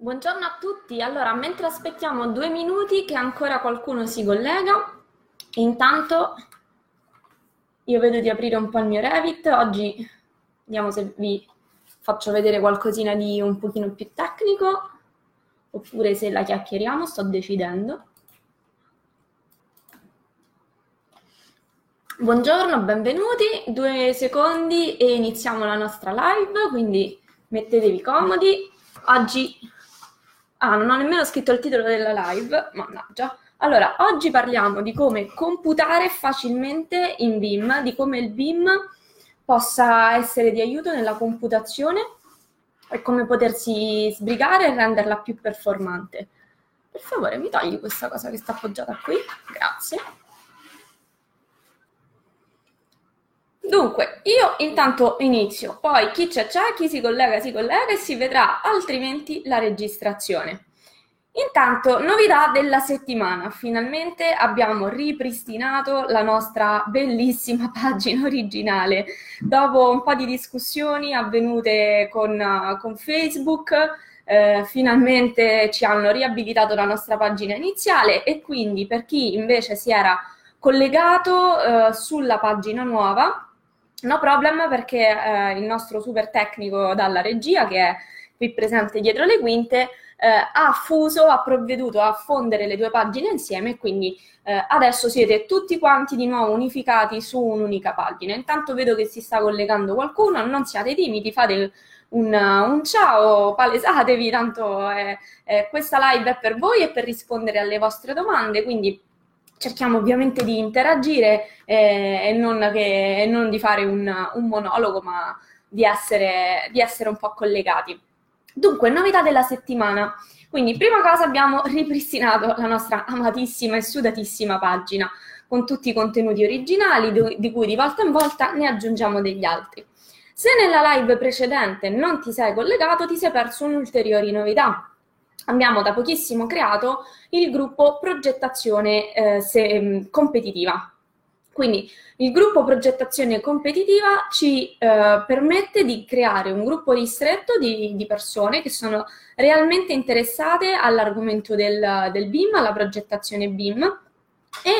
Buongiorno a tutti. Allora, mentre aspettiamo due minuti che ancora qualcuno si collega, intanto io vedo di aprire un po' il mio Revit. Oggi vediamo se vi faccio vedere qualcosina di un pochino più tecnico oppure se la chiacchieriamo, sto decidendo. Buongiorno, benvenuti. Due secondi e iniziamo la nostra live, quindi mettetevi comodi. Oggi Ah, non ho nemmeno scritto il titolo della live, mannaggia. Allora, oggi parliamo di come computare facilmente in BIM, di come il BIM possa essere di aiuto nella computazione e come potersi sbrigare e renderla più performante. Per favore, mi togli questa cosa che sta appoggiata qui? Grazie. Dunque, io intanto inizio, poi chi c'è c'è, chi si collega si collega e si vedrà altrimenti la registrazione. Intanto, novità della settimana, finalmente abbiamo ripristinato la nostra bellissima pagina originale. Dopo un po' di discussioni avvenute con, con Facebook, eh, finalmente ci hanno riabilitato la nostra pagina iniziale e quindi per chi invece si era collegato eh, sulla pagina nuova, No problem perché eh, il nostro super tecnico dalla regia, che è qui presente dietro le quinte, eh, ha fuso, ha provveduto a fondere le due pagine insieme e quindi eh, adesso siete tutti quanti di nuovo unificati su un'unica pagina. Intanto vedo che si sta collegando qualcuno, non siate timidi, fate un, un ciao, palesatevi, tanto questa live è per voi e per rispondere alle vostre domande, quindi cerchiamo ovviamente di interagire eh, e, non che, e, non di fare un, un monologo, ma di essere, di essere, un po' collegati. Dunque, novità della settimana. Quindi, prima cosa abbiamo ripristinato la nostra amatissima e sudatissima pagina con tutti i contenuti originali, di, di cui di volta in volta ne aggiungiamo degli altri. Se nella live precedente non ti sei collegato, ti sei perso un'ulteriore novità, abbiamo da pochissimo creato il gruppo progettazione eh, se, mm, competitiva. Quindi il gruppo progettazione competitiva ci eh, permette di creare un gruppo ristretto di, di, persone che sono realmente interessate all'argomento del, del BIM, alla progettazione BIM e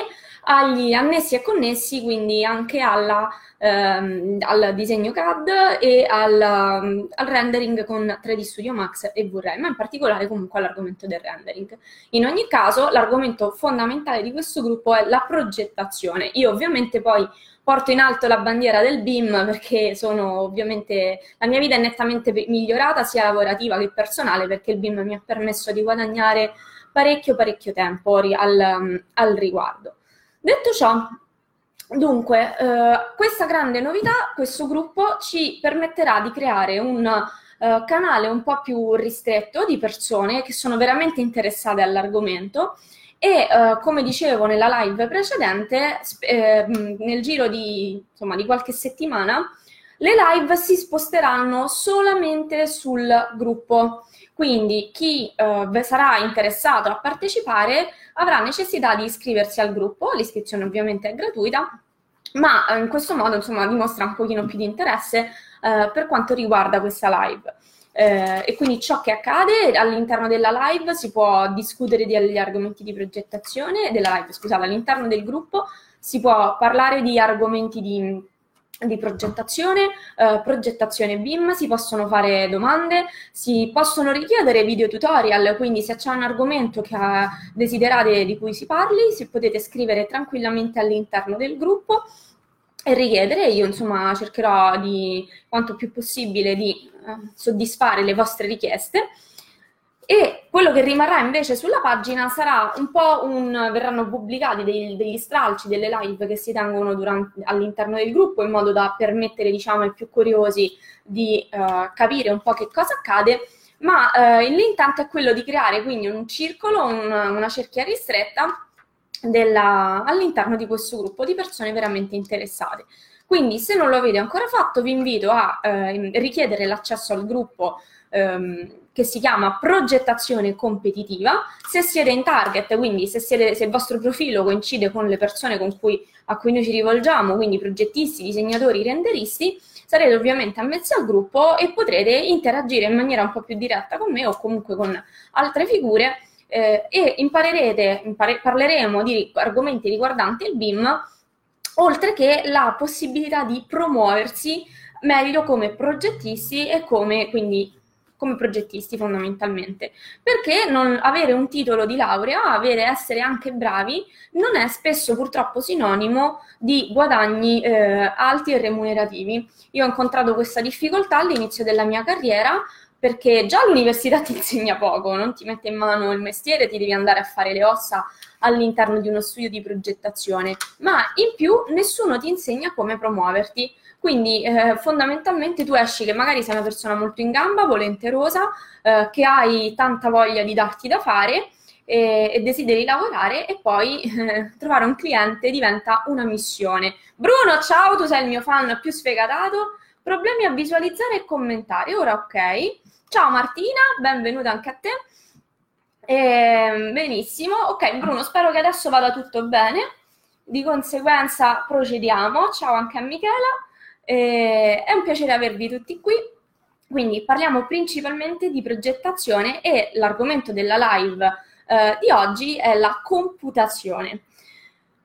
agli annessi e connessi, quindi anche alla, ehm, al disegno CAD e al, al, rendering con 3D Studio Max e V-Ray, ma in particolare comunque all'argomento del rendering. In ogni caso, l'argomento fondamentale di questo gruppo è la progettazione. Io ovviamente poi porto in alto la bandiera del BIM perché sono ovviamente la mia vita è nettamente migliorata sia lavorativa che personale perché il BIM mi ha permesso di guadagnare parecchio parecchio tempo al, al riguardo. Detto ciò, dunque, eh, questa grande novità, questo gruppo ci permetterà di creare un eh, canale un po' più ristretto di persone che sono veramente interessate all'argomento e eh, come dicevo nella live precedente, eh, nel giro di, insomma, di qualche settimana, le live si sposteranno solamente sul gruppo. Quindi chi eh, sarà interessato a partecipare avrà necessità di iscriversi al gruppo, l'iscrizione ovviamente è gratuita, ma eh, in questo modo insomma dimostra un pochino più di interesse eh, per quanto riguarda questa live. Eh, e quindi ciò che accade all'interno della live si può discutere degli argomenti di progettazione, della live, scusate, all'interno del gruppo si può parlare di argomenti di di progettazione, eh, progettazione BIM, si possono fare domande, si possono richiedere video tutorial, quindi se c'è un argomento che desiderate di cui si parli, si potete scrivere tranquillamente all'interno del gruppo e richiedere, io insomma cercherò di quanto più possibile di eh, soddisfare le vostre richieste e quello che rimarrà invece sulla pagina sarà un po' un, verranno pubblicati dei, degli stralci delle live che si tengono durante, all'interno del gruppo in modo da permettere diciamo ai più curiosi di uh, capire un po' che cosa accade, ma uh, l'intento è quello di creare quindi un circolo, un, una cerchia ristretta della, all'interno di questo gruppo di persone veramente interessate. Quindi se non lo avete ancora fatto vi invito a eh, richiedere l'accesso al gruppo ehm, che si chiama progettazione competitiva. Se siete in target, quindi se, siete, se il vostro profilo coincide con le persone con cui, a cui noi ci rivolgiamo, quindi progettisti, disegnatori, renderisti, sarete ovviamente ammessi al gruppo e potrete interagire in maniera un po' più diretta con me o comunque con altre figure eh, e imparerete, impare, parleremo di argomenti riguardanti il BIM, oltre che la possibilità di promuoversi meglio come progettisti e come quindi come progettisti fondamentalmente, perché non avere un titolo di laurea, avere essere anche bravi, non è spesso purtroppo sinonimo di guadagni eh, alti e remunerativi. Io ho incontrato questa difficoltà all'inizio della mia carriera perché già l'università ti insegna poco, non ti mette in mano il mestiere, ti devi andare a fare le ossa all'interno di uno studio di progettazione, ma in più nessuno ti insegna come promuoverti. Quindi eh, fondamentalmente tu esci che magari sei una persona molto in gamba, volenterosa, eh, che hai tanta voglia di darti da fare e, e desideri lavorare e poi eh, trovare un cliente diventa una missione. Bruno, ciao, tu sei il mio fan più sfegatato. Problemi a visualizzare e commentare. Ora ok. Ciao Martina, benvenuta anche a te. Eh, benissimo, ok Bruno, spero che adesso vada tutto bene. Di conseguenza procediamo. Ciao anche a Michela. Eh, è un piacere avervi tutti qui. Quindi parliamo principalmente di progettazione e l'argomento della live eh, di oggi è la computazione.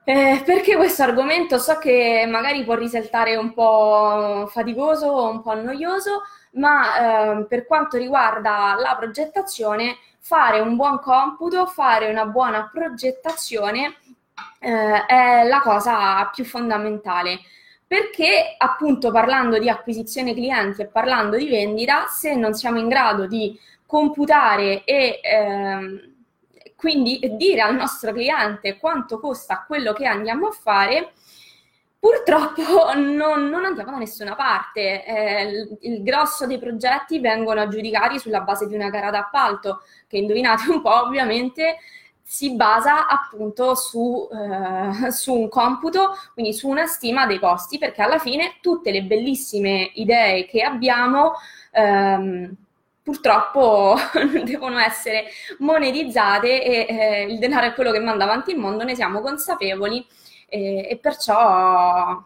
Eh, perché questo argomento so che magari può risaltare un po' faticoso o un po' noioso, ma eh, per quanto riguarda la progettazione, fare un buon computo, fare una buona progettazione eh, è la cosa più fondamentale perché appunto parlando di acquisizione clienti e parlando di vendita, se non siamo in grado di computare e ehm, quindi dire al nostro cliente quanto costa quello che andiamo a fare, purtroppo non, non andiamo da nessuna parte. Eh, il, il, grosso dei progetti vengono aggiudicati sulla base di una gara d'appalto, che indovinate un po' ovviamente si basa appunto su, eh, su, un computo, quindi su una stima dei costi, perché alla fine tutte le bellissime idee che abbiamo ehm, purtroppo devono essere monetizzate e eh, il denaro è quello che manda avanti il mondo, ne siamo consapevoli e, e perciò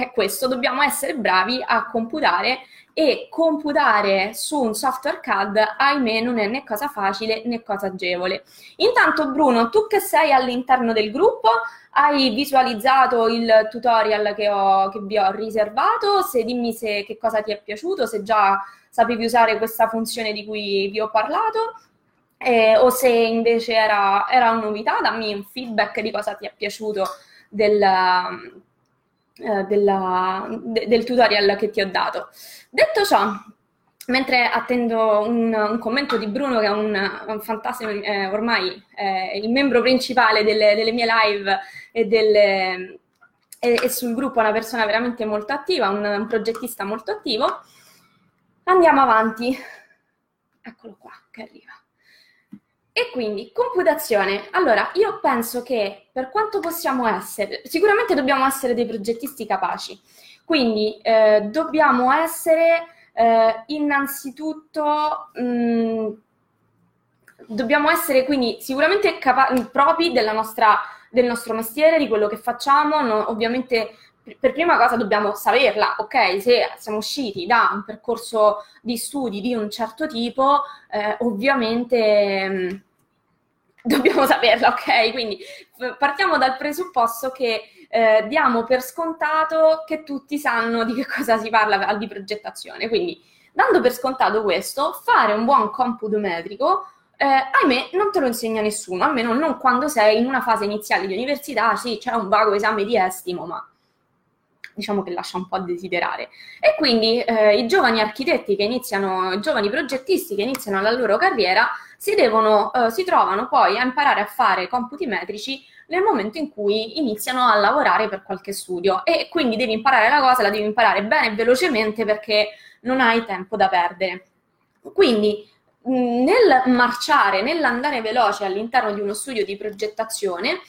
è questo, dobbiamo essere bravi a computare e computare su un software CAD, ahimè, non è né cosa facile né cosa agevole. Intanto, Bruno, tu che sei all'interno del gruppo, hai visualizzato il tutorial che, ho, che vi ho riservato? Se dimmi se, che cosa ti è piaciuto, se già sapevi usare questa funzione di cui vi ho parlato. Eh, o se invece era, era una novità, dammi un feedback di cosa ti è piaciuto del, eh, della, de, del tutorial che ti ho dato. Detto ciò, mentre attendo un, un, commento di Bruno, che è un, un fantastico, eh, ormai eh, il membro principale delle, delle mie live e, delle, e, sul gruppo una persona veramente molto attiva, un, un progettista molto attivo, andiamo avanti. Eccolo qua che arriva. E quindi computazione. Allora, io penso che per quanto possiamo essere, sicuramente dobbiamo essere dei progettisti capaci. Quindi eh, dobbiamo essere eh, innanzitutto mh, mm, dobbiamo essere quindi sicuramente capa- propri nostra, del nostro mestiere, di quello che facciamo, no, ovviamente per prima cosa dobbiamo saperla, ok? Se siamo usciti da un percorso di studi di un certo tipo, eh, ovviamente mm, dobbiamo saperla, ok? Quindi partiamo dal presupposto che eh, diamo per scontato che tutti sanno di che cosa si parla di progettazione. Quindi, dando per scontato questo, fare un buon computo metrico, eh, ahimè, non te lo insegna nessuno, almeno non quando sei in una fase iniziale di università, sì, c'è un vago esame di estimo, ma diciamo che lascia un po' a desiderare. E quindi eh, i giovani architetti che iniziano, i giovani progettisti che iniziano la loro carriera, si, devono, eh, si trovano poi a imparare a fare computi metrici nel momento in cui iniziano a lavorare per qualche studio e quindi devi imparare la cosa, la devi imparare bene e velocemente perché non hai tempo da perdere. Quindi nel marciare, nell'andare veloce all'interno di uno studio di progettazione,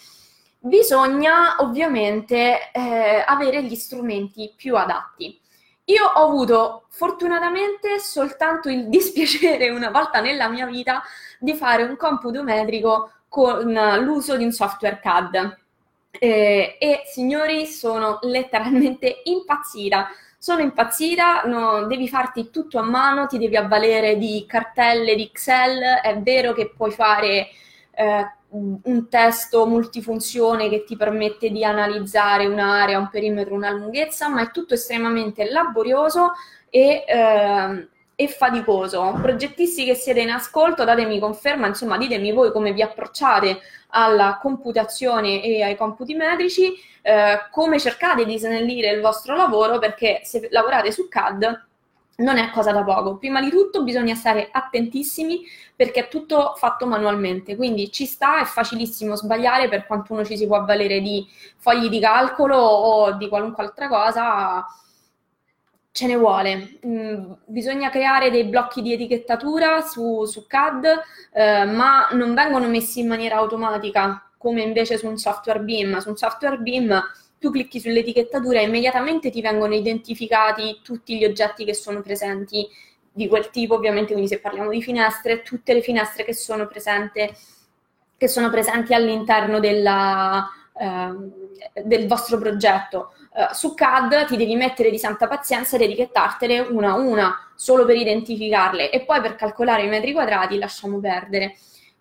bisogna ovviamente eh, avere gli strumenti più adatti. io ho avuto fortunatamente soltanto il dispiacere una volta nella mia vita di fare un computo metrico con l'uso di un software CAD. Eh, e signori, sono letteralmente impazzita. Sono impazzita, no, devi farti tutto a mano, ti devi avvalere di cartelle di Excel. È vero che puoi fare eh, un testo multifunzione che ti permette di analizzare un'area, un perimetro, una lunghezza, ma è tutto estremamente laborioso e, eh, e faticoso. Progettisti che siete in ascolto, datemi conferma, insomma, ditemi voi come vi approcciate alla computazione e ai computi metrici, eh, come cercate di snellire il vostro lavoro, perché se lavorate su CAD non è cosa da poco. Prima di tutto bisogna stare attentissimi perché è tutto fatto manualmente, quindi ci sta, è facilissimo sbagliare per quanto uno ci si può avvalere di fogli di calcolo o di qualunque altra cosa. Ce ne vuole. Mm, bisogna creare dei blocchi di etichettatura su, su CAD, eh, ma non vengono messi in maniera automatica come invece su un software BIM. Su un software BIM tu clicchi sull'etichettatura e immediatamente ti vengono identificati tutti gli oggetti che sono presenti di quel tipo, ovviamente, quindi se parliamo di finestre, tutte le finestre che sono, presente, che sono presenti all'interno della, eh, del vostro progetto. Uh, su CAD ti devi mettere di santa pazienza ed etichettartele una a una, solo per identificarle e poi per calcolare i metri quadrati lasciamo perdere.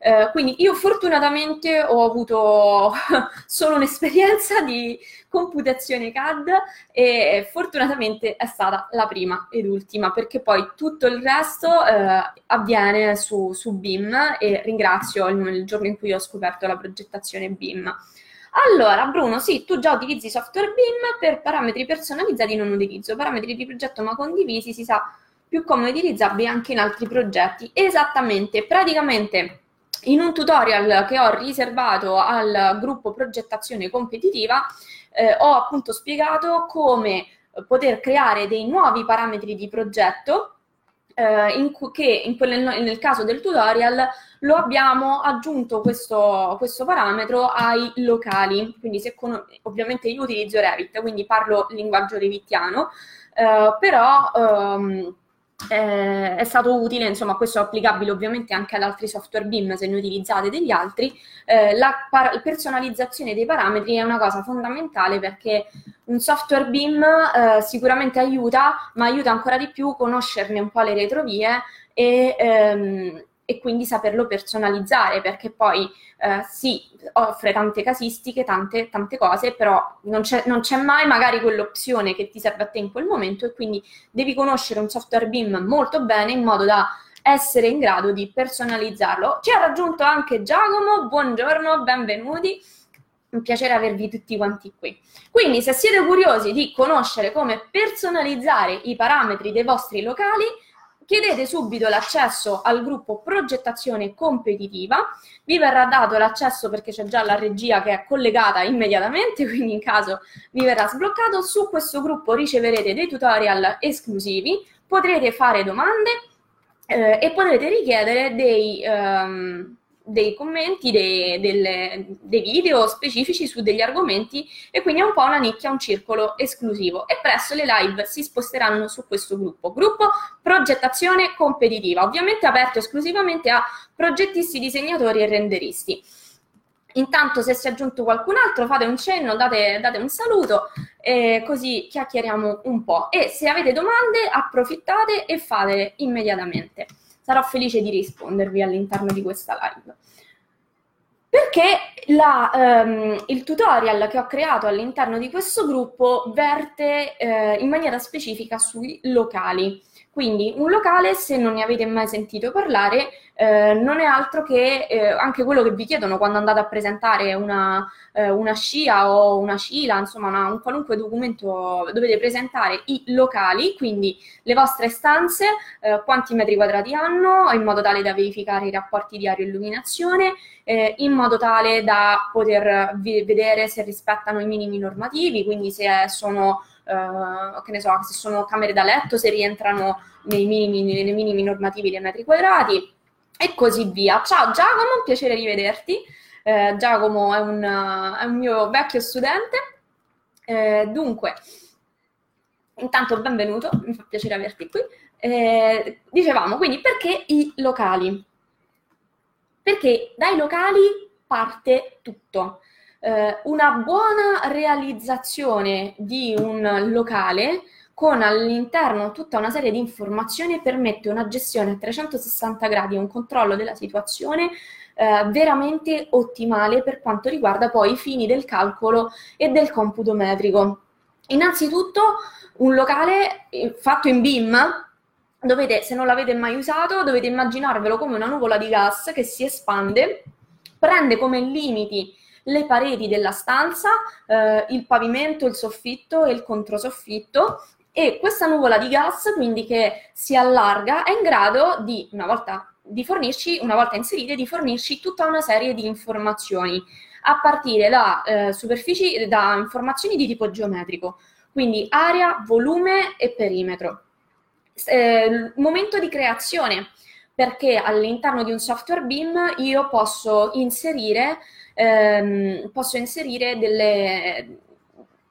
Eh, quindi io fortunatamente ho avuto solo un'esperienza di computazione CAD e fortunatamente è stata la prima ed ultima perché poi tutto il resto eh, avviene su, su, BIM e ringrazio il, il giorno in cui ho scoperto la progettazione BIM. Allora, Bruno, sì, tu già utilizzi software BIM per parametri personalizzati non utilizzo, parametri di progetto ma condivisi si sa più come utilizzabili anche in altri progetti. Esattamente, praticamente in un tutorial che ho riservato al gruppo progettazione competitiva eh, ho appunto spiegato come poter creare dei nuovi parametri di progetto eh, in che in quel, nel caso del tutorial lo abbiamo aggiunto questo, questo parametro ai locali, quindi se con- ovviamente io utilizzo Revit, quindi parlo linguaggio revittiano, eh, però ehm, eh, è stato utile, insomma questo è applicabile ovviamente anche ad altri software BIM se ne utilizzate degli altri, eh, la par- personalizzazione dei parametri è una cosa fondamentale perché un software BIM eh, sicuramente aiuta, ma aiuta ancora di più conoscerne un po' le retrovie e, ehm, e quindi saperlo personalizzare perché poi eh, sì, offre tante casistiche, tante, tante cose, però non c'è, non c'è, mai magari quell'opzione che ti serve a te in quel momento e quindi devi conoscere un software BIM molto bene in modo da essere in grado di personalizzarlo. Ci ha raggiunto anche Giacomo, buongiorno, benvenuti. Un piacere avervi tutti quanti qui. Quindi, se siete curiosi di conoscere come personalizzare i parametri dei vostri locali, chiedete subito l'accesso al gruppo progettazione competitiva, vi verrà dato l'accesso perché c'è già la regia che è collegata immediatamente, quindi in caso vi verrà sbloccato, su questo gruppo riceverete dei tutorial esclusivi, potrete fare domande eh, e potrete richiedere dei... Um, dei commenti, dei, delle, dei video specifici su degli argomenti e quindi è un po' una nicchia, un circolo esclusivo e presto le live si sposteranno su questo gruppo. Gruppo progettazione competitiva, ovviamente aperto esclusivamente a progettisti, disegnatori e renderisti. Intanto se si è aggiunto qualcun altro fate un cenno, date, date un saluto e così chiacchieriamo un po'. E se avete domande approfittate e fatele immediatamente sarò felice di rispondervi all'interno di questa live. Perché la, um, il tutorial che ho creato all'interno di questo gruppo verte eh, in maniera specifica sui locali. Quindi un locale, se non ne avete mai sentito parlare, eh, non è altro che eh, anche quello che vi chiedono quando andate a presentare una, eh, una scia o una CILA, insomma una, un qualunque documento dovete presentare i locali, quindi le vostre stanze, eh, quanti metri quadrati hanno, in modo tale da verificare i rapporti di aria e illuminazione, eh, in modo tale da poter vedere se rispettano i minimi normativi, quindi se sono Uh, che ne so, se sono camere da letto, se rientrano nei minimi, nei minimi normativi dei metri quadrati, e così via. Ciao Giacomo, un piacere rivederti. Eh, Giacomo è un, è un, mio vecchio studente. Eh, dunque, Intanto benvenuto, mi fa piacere averti qui. Eh, dicevamo quindi perché i locali? Perché dai locali parte tutto. Eh, una buona realizzazione di un locale con all'interno tutta una serie di informazioni permette una gestione a 360 gradi, un controllo della situazione eh, veramente ottimale per quanto riguarda poi i fini del calcolo e del computo metrico. Innanzitutto un locale eh, fatto in BIM, dovete, se non l'avete mai usato, dovete immaginarvelo come una nuvola di gas che si espande, prende come limiti le pareti della stanza, eh, il pavimento, il soffitto e il controsoffitto e questa nuvola di gas, quindi che si allarga, è in grado di, una volta, di fornirci, una volta inserite, di fornirci tutta una serie di informazioni a partire da eh, superfici, da informazioni di tipo geometrico quindi area, volume e perimetro. Eh, momento di creazione, perché all'interno di un software BIM io posso inserire, ehm, posso inserire delle,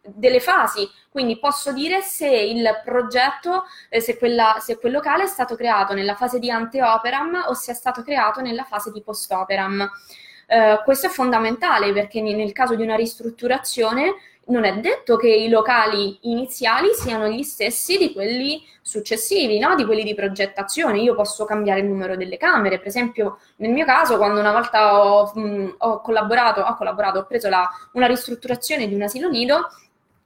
delle fasi, quindi posso dire se il progetto, eh, se, quella, se, quel locale è stato creato nella fase di ante-operam o se è stato creato nella fase di post-operam. Eh, questo è fondamentale perché nel caso di una ristrutturazione non è detto che i locali iniziali siano gli stessi di quelli successivi, no? di quelli di progettazione. Io posso cambiare il numero delle camere, per esempio nel mio caso quando una volta ho, mh, ho collaborato, ho collaborato, ho preso la, una ristrutturazione di un asilo nido,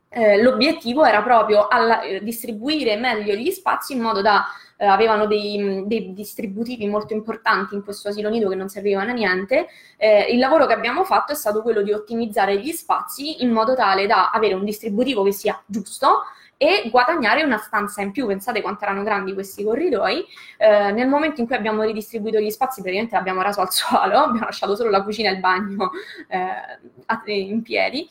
eh, l'obiettivo era proprio alla, eh, distribuire meglio gli spazi in modo da eh, avevano dei, dei, distributivi molto importanti in questo asilo nido che non servivano a niente. Eh, il lavoro che abbiamo fatto è stato quello di ottimizzare gli spazi in modo tale da avere un distributivo che sia giusto e guadagnare una stanza in più. Pensate quanto erano grandi questi corridoi. Eh, nel momento in cui abbiamo ridistribuito gli spazi, praticamente abbiamo raso al suolo, abbiamo lasciato solo la cucina e il bagno eh, in piedi.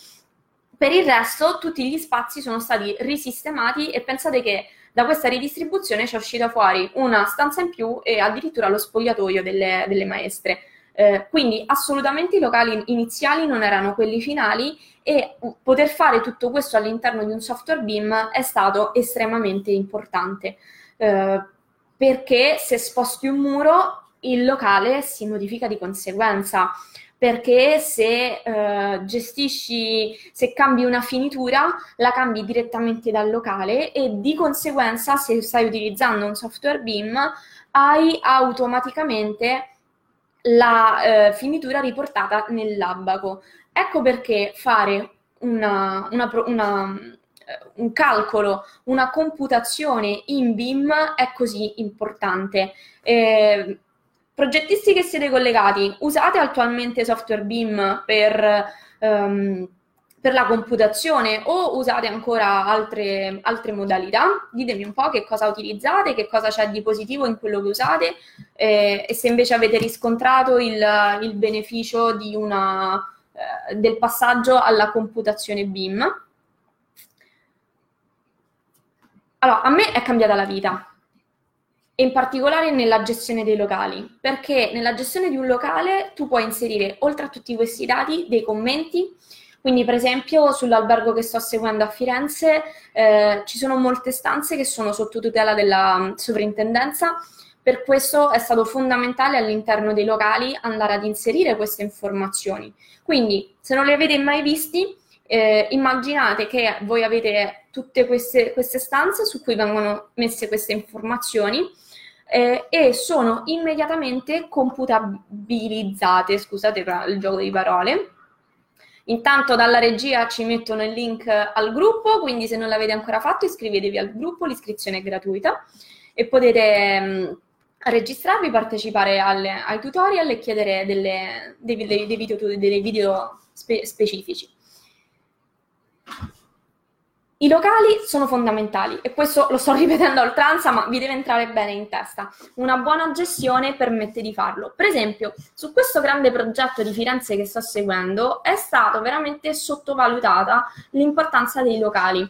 Per il resto, tutti gli spazi sono stati risistemati e pensate che da questa ridistribuzione ci è uscita fuori una stanza in più e addirittura lo spogliatoio delle, delle maestre. Eh, quindi assolutamente i locali iniziali non erano quelli finali e poter fare tutto questo all'interno di un software BIM è stato estremamente importante eh, perché se sposti un muro il locale si modifica di conseguenza perché se eh, gestisci, se cambi una finitura, la cambi direttamente dal locale e di conseguenza se stai utilizzando un software BIM hai automaticamente la eh, finitura riportata nell'abaco. Ecco perché fare una, una, una, eh, un calcolo, una computazione in BIM è così importante. Eh, Progettisti che siete collegati, usate attualmente software BIM per, um, per la computazione o usate ancora altre, altre, modalità? Ditemi un po' che cosa utilizzate, che cosa c'è di positivo in quello che usate eh, e se invece avete riscontrato il, il beneficio una, eh, del passaggio alla computazione BIM. Allora, a me è cambiata la vita e in particolare nella gestione dei locali, perché nella gestione di un locale tu puoi inserire, oltre a tutti questi dati, dei commenti. Quindi, per esempio, sull'albergo che sto seguendo a Firenze eh, ci sono molte stanze che sono sotto tutela della mm, sovrintendenza. Per questo è stato fondamentale all'interno dei locali andare ad inserire queste informazioni. Quindi, se non le avete mai visti, eh, immaginate che voi avete tutte queste, queste stanze su cui vengono messe queste informazioni eh, e sono immediatamente computabilizzate, scusate il gioco di parole. Intanto dalla regia ci mettono il link al gruppo, quindi se non l'avete ancora fatto iscrivetevi al gruppo, l'iscrizione è gratuita e potete mh, registrarvi, partecipare alle, ai tutorial e chiedere delle, dei, dei, dei, video, dei video spe- specifici. I locali sono fondamentali e questo lo sto ripetendo a oltranza, ma vi deve entrare bene in testa. Una buona gestione permette di farlo. Per esempio, su questo grande progetto di Firenze che sto seguendo è stata veramente sottovalutata l'importanza dei locali.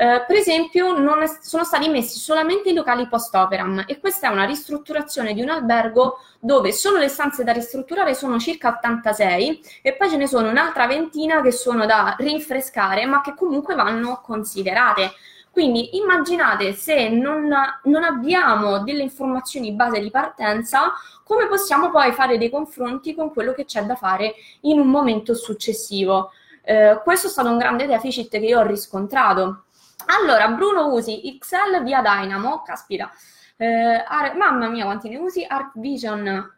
Eh, per esempio, è, sono stati messi solamente i locali post-operam e questa è una ristrutturazione di un albergo dove solo le stanze da ristrutturare sono circa 86 e poi ce ne sono un'altra ventina che sono da rinfrescare ma che comunque vanno considerate. Quindi immaginate se non, non abbiamo delle informazioni base di partenza, come possiamo poi fare dei confronti con quello che c'è da fare in un momento successivo. Eh, questo è stato un grande deficit che io ho riscontrato. Allora, Bruno usi Excel via Dynamo, caspita, eh, Ar- mamma mia quanti ne usi, ArcVision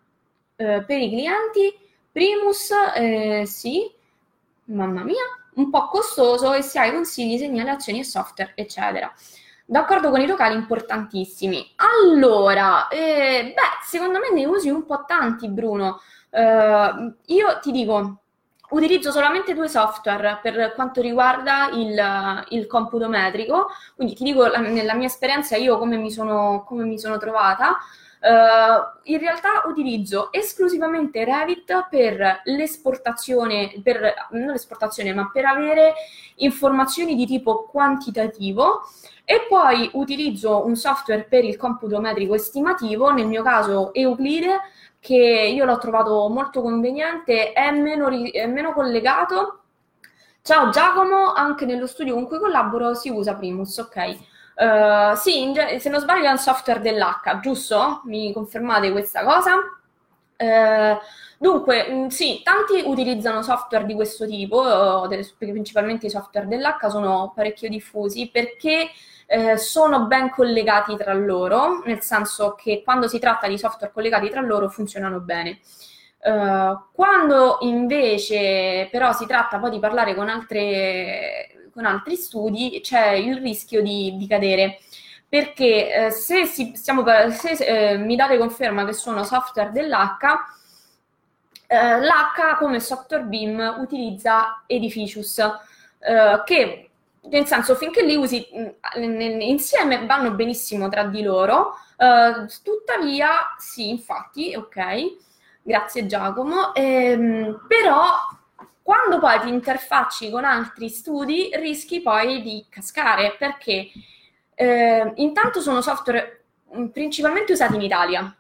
eh, per i clienti, Primus, eh, sì, mamma mia, un po' costoso e se hai consigli, segnalazioni e software, eccetera. D'accordo con i locali importantissimi. Allora, eh, beh, secondo me ne usi un po' tanti, Bruno. Uh, io ti dico, utilizzo solamente due software per quanto riguarda il, il computo metrico, quindi ti dico la, nella mia esperienza io come mi sono, come mi sono trovata. Uh, in realtà utilizzo esclusivamente Revit per l'esportazione, per, non l'esportazione, ma per avere informazioni di tipo quantitativo e poi utilizzo un software per il computo metrico estimativo, nel mio caso Euclide, che io l'ho trovato molto conveniente, è meno, è meno collegato. Ciao Giacomo, anche nello studio con cui collaboro si usa Primus, ok. Uh, sì, se non sbaglio è un software dell'H, giusto? Mi confermate questa cosa? Uh, dunque, mh, mm, sì, tanti utilizzano software di questo tipo, delle, principalmente i software dell'H sono parecchio diffusi perché eh, sono ben collegati tra loro, nel senso che quando si tratta di software collegati tra loro funzionano bene. Uh, quando invece però si tratta poi di parlare con, altre, con altri studi, c'è il rischio di, di cadere. Perché eh, se, si, stiamo, se eh, mi date conferma che sono software dell'H, eh, l'H come software BIM utilizza Edificius, eh, che nel senso finché li usi mm, insieme vanno benissimo tra di loro, uh, tuttavia sì, infatti, ok, grazie Giacomo, ehm, però quando poi ti interfacci con altri studi rischi poi di cascare perché eh, intanto sono software mm, principalmente usati in Italia,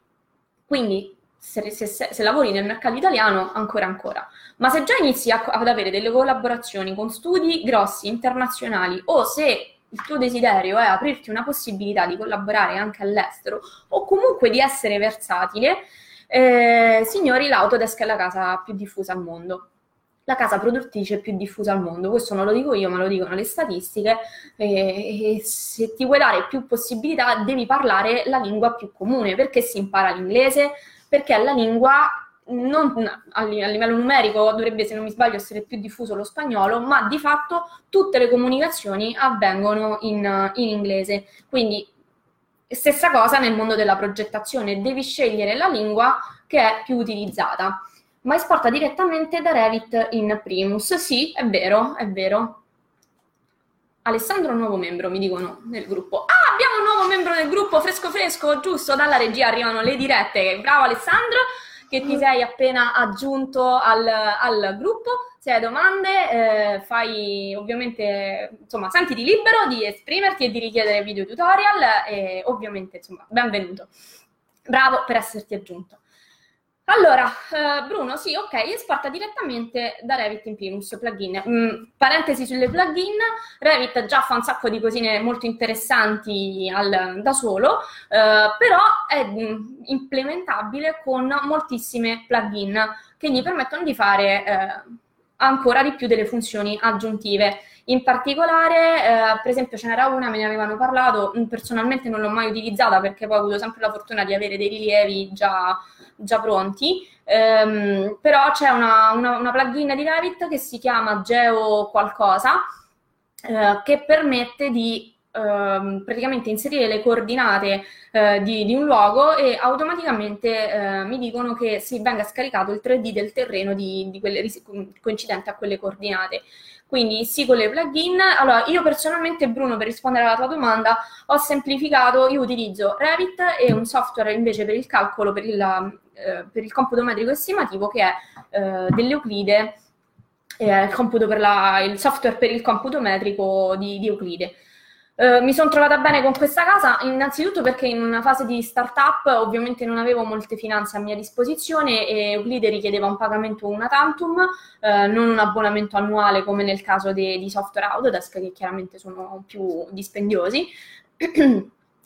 quindi se, se, se, lavori nel mercato italiano, ancora ancora. Ma se già inizi a, ad avere delle collaborazioni con studi grossi, internazionali, o se il tuo desiderio è aprirti una possibilità di collaborare anche all'estero, o comunque di essere versatile, eh, signori, l'Autodesk è la casa più diffusa al mondo la casa produttrice più diffusa al mondo. Questo non lo dico io, ma lo dicono le statistiche. E, e se ti vuoi dare più possibilità, devi parlare la lingua più comune. Perché si impara l'inglese? Perché la lingua non, a livello numerico dovrebbe, se non mi sbaglio, essere più diffuso lo spagnolo, ma di fatto tutte le comunicazioni avvengono in, in inglese. Quindi stessa cosa nel mondo della progettazione, devi scegliere la lingua che è più utilizzata. Ma esporta direttamente da Revit in Primus. Sì, è vero, è vero. Alessandro è un nuovo membro, mi dicono nel gruppo. Abbiamo un nuovo membro nel gruppo, fresco fresco, giusto, dalla regia arrivano le dirette. Bravo Alessandro, che ti sei appena aggiunto al, al gruppo. Se hai domande, eh, fai ovviamente, insomma, sentiti libero di esprimerti e di richiedere video tutorial e ovviamente, insomma, benvenuto. Bravo per esserti aggiunto. Allora, eh, Bruno, sì, ok, esporta direttamente da Revit in Primus plugin. Mm, parentesi sulle plugin, Revit già fa un sacco di cosine molto interessanti al, da solo, eh, però è mm, implementabile con moltissime plugin che gli permettono di fare eh, ancora di più delle funzioni aggiuntive. In particolare, eh, per esempio, ce n'era una, me ne avevano parlato, mm, personalmente non l'ho mai utilizzata perché poi ho avuto sempre la fortuna di avere dei rilievi già già pronti, ehm, però c'è una, una, una, plugin di Revit che si chiama Geo qualcosa, eh, che permette di eh, praticamente inserire le coordinate eh, di, di, un luogo e automaticamente eh, mi dicono che si venga scaricato il 3D del terreno di, di quelle, coincidente a quelle coordinate. Quindi con le plugin. Allora, io personalmente, Bruno, per rispondere alla tua domanda, ho semplificato, io utilizzo Revit e un software invece per il calcolo, per il, eh, per il computo metrico estimativo che è eh, dell'Euclide, eh, il, la, il, software per il computo metrico di, di Euclide. Uh, mi sono trovata bene con questa casa, innanzitutto perché in una fase di startup ovviamente non avevo molte finanze a mia disposizione e Euclide richiedeva un pagamento una tantum, uh, non un abbonamento annuale come nel caso de- di software Autodesk che chiaramente sono più dispendiosi.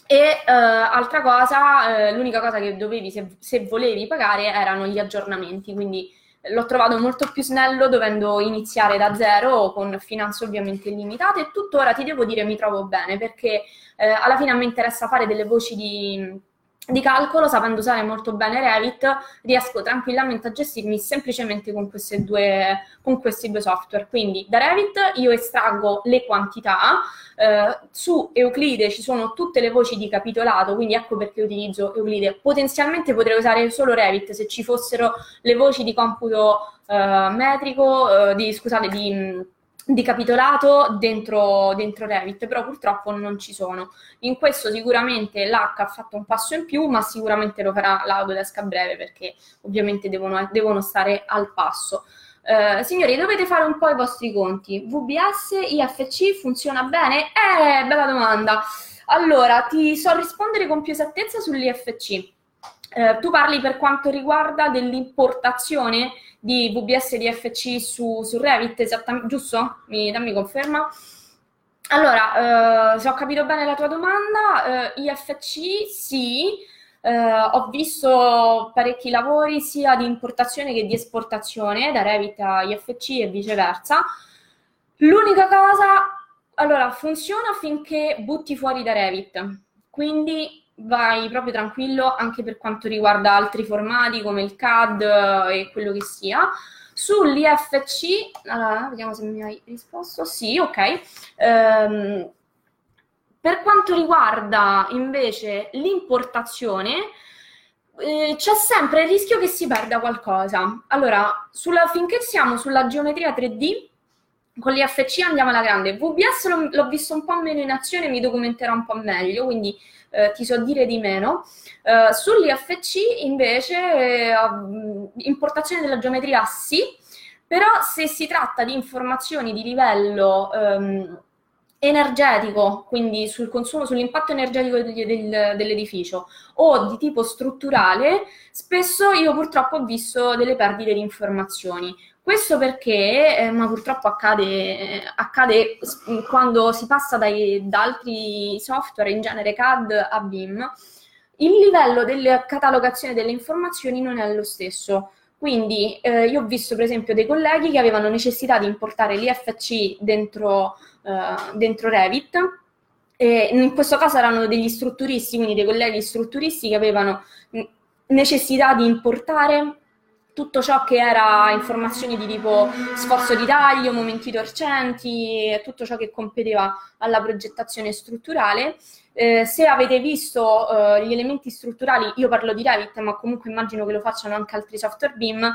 E uh, altra cosa, l'unica cosa che dovevi, se, se volevi pagare, erano gli aggiornamenti, quindi l'ho trovato molto più snello dovendo iniziare da zero con finanze ovviamente limitate e tuttora ti devo dire mi trovo bene perché eh, alla fine a me interessa fare delle voci di di calcolo, sapendo usare molto bene Revit, riesco tranquillamente a gestirmi semplicemente con, due, con questi due software. Quindi da Revit io estraggo le quantità, eh, su Euclide ci sono tutte le voci di capitolato, quindi ecco perché utilizzo Euclide. Potenzialmente potrei usare solo Revit se ci fossero le voci di computo eh, metrico, eh, di, scusate, di di capitolato dentro, dentro Revit, però purtroppo non ci sono. In questo sicuramente l'H ha fatto un passo in più, ma sicuramente lo farà l'Autodesk a breve perché ovviamente devono, devono stare al passo. Uh, signori, dovete fare un po' i vostri conti. VBS, IFC funziona bene? Eh, bella domanda. Allora, ti so rispondere con più esattezza sull'IFC. Uh, tu parli per quanto riguarda dell'importazione di VBS di FC su, su Revit, esattamente, giusto? Mi, dammi conferma. Allora, eh, se ho capito bene la tua domanda, eh, IFC sì, eh, ho visto parecchi lavori sia di importazione che di esportazione da Revit a IFC e viceversa. L'unica cosa, allora, funziona finché butti fuori da Revit, quindi vai proprio tranquillo anche per quanto riguarda altri formati come il CAD e quello che sia. Sull'IFC, allora, vediamo se mi hai risposto. Sì, ok. Um, per quanto riguarda invece l'importazione, eh, c'è sempre il rischio che si perda qualcosa. Allora, sulla, finché siamo sulla geometria 3D, con l'IFC andiamo alla grande. VBS l'ho, l'ho visto un po' meno in azione, mi documenterò un po' meglio, quindi eh, ti so dire di meno. Eh, sull'IFC invece eh, importazione della geometria sì, però se si tratta di informazioni di livello ehm, energetico, quindi sul consumo, sull'impatto energetico del, del, dell'edificio o di tipo strutturale, spesso io purtroppo ho visto delle perdite di informazioni. Questo perché, eh, ma purtroppo accade, accade, quando si passa dai, da altri software, in genere CAD a BIM, il livello della catalogazione delle informazioni non è lo stesso. Quindi eh, io ho visto per esempio dei colleghi che avevano necessità di importare l'IFC dentro, eh, dentro Revit, e in questo caso erano degli strutturisti, quindi dei colleghi strutturisti che avevano necessità di importare tutto ciò che era informazioni di tipo sforzo di taglio, momenti torcenti, tutto ciò che competeva alla progettazione strutturale. Eh, se avete visto eh, gli elementi strutturali, io parlo di Revit, ma comunque immagino che lo facciano anche altri software BIM,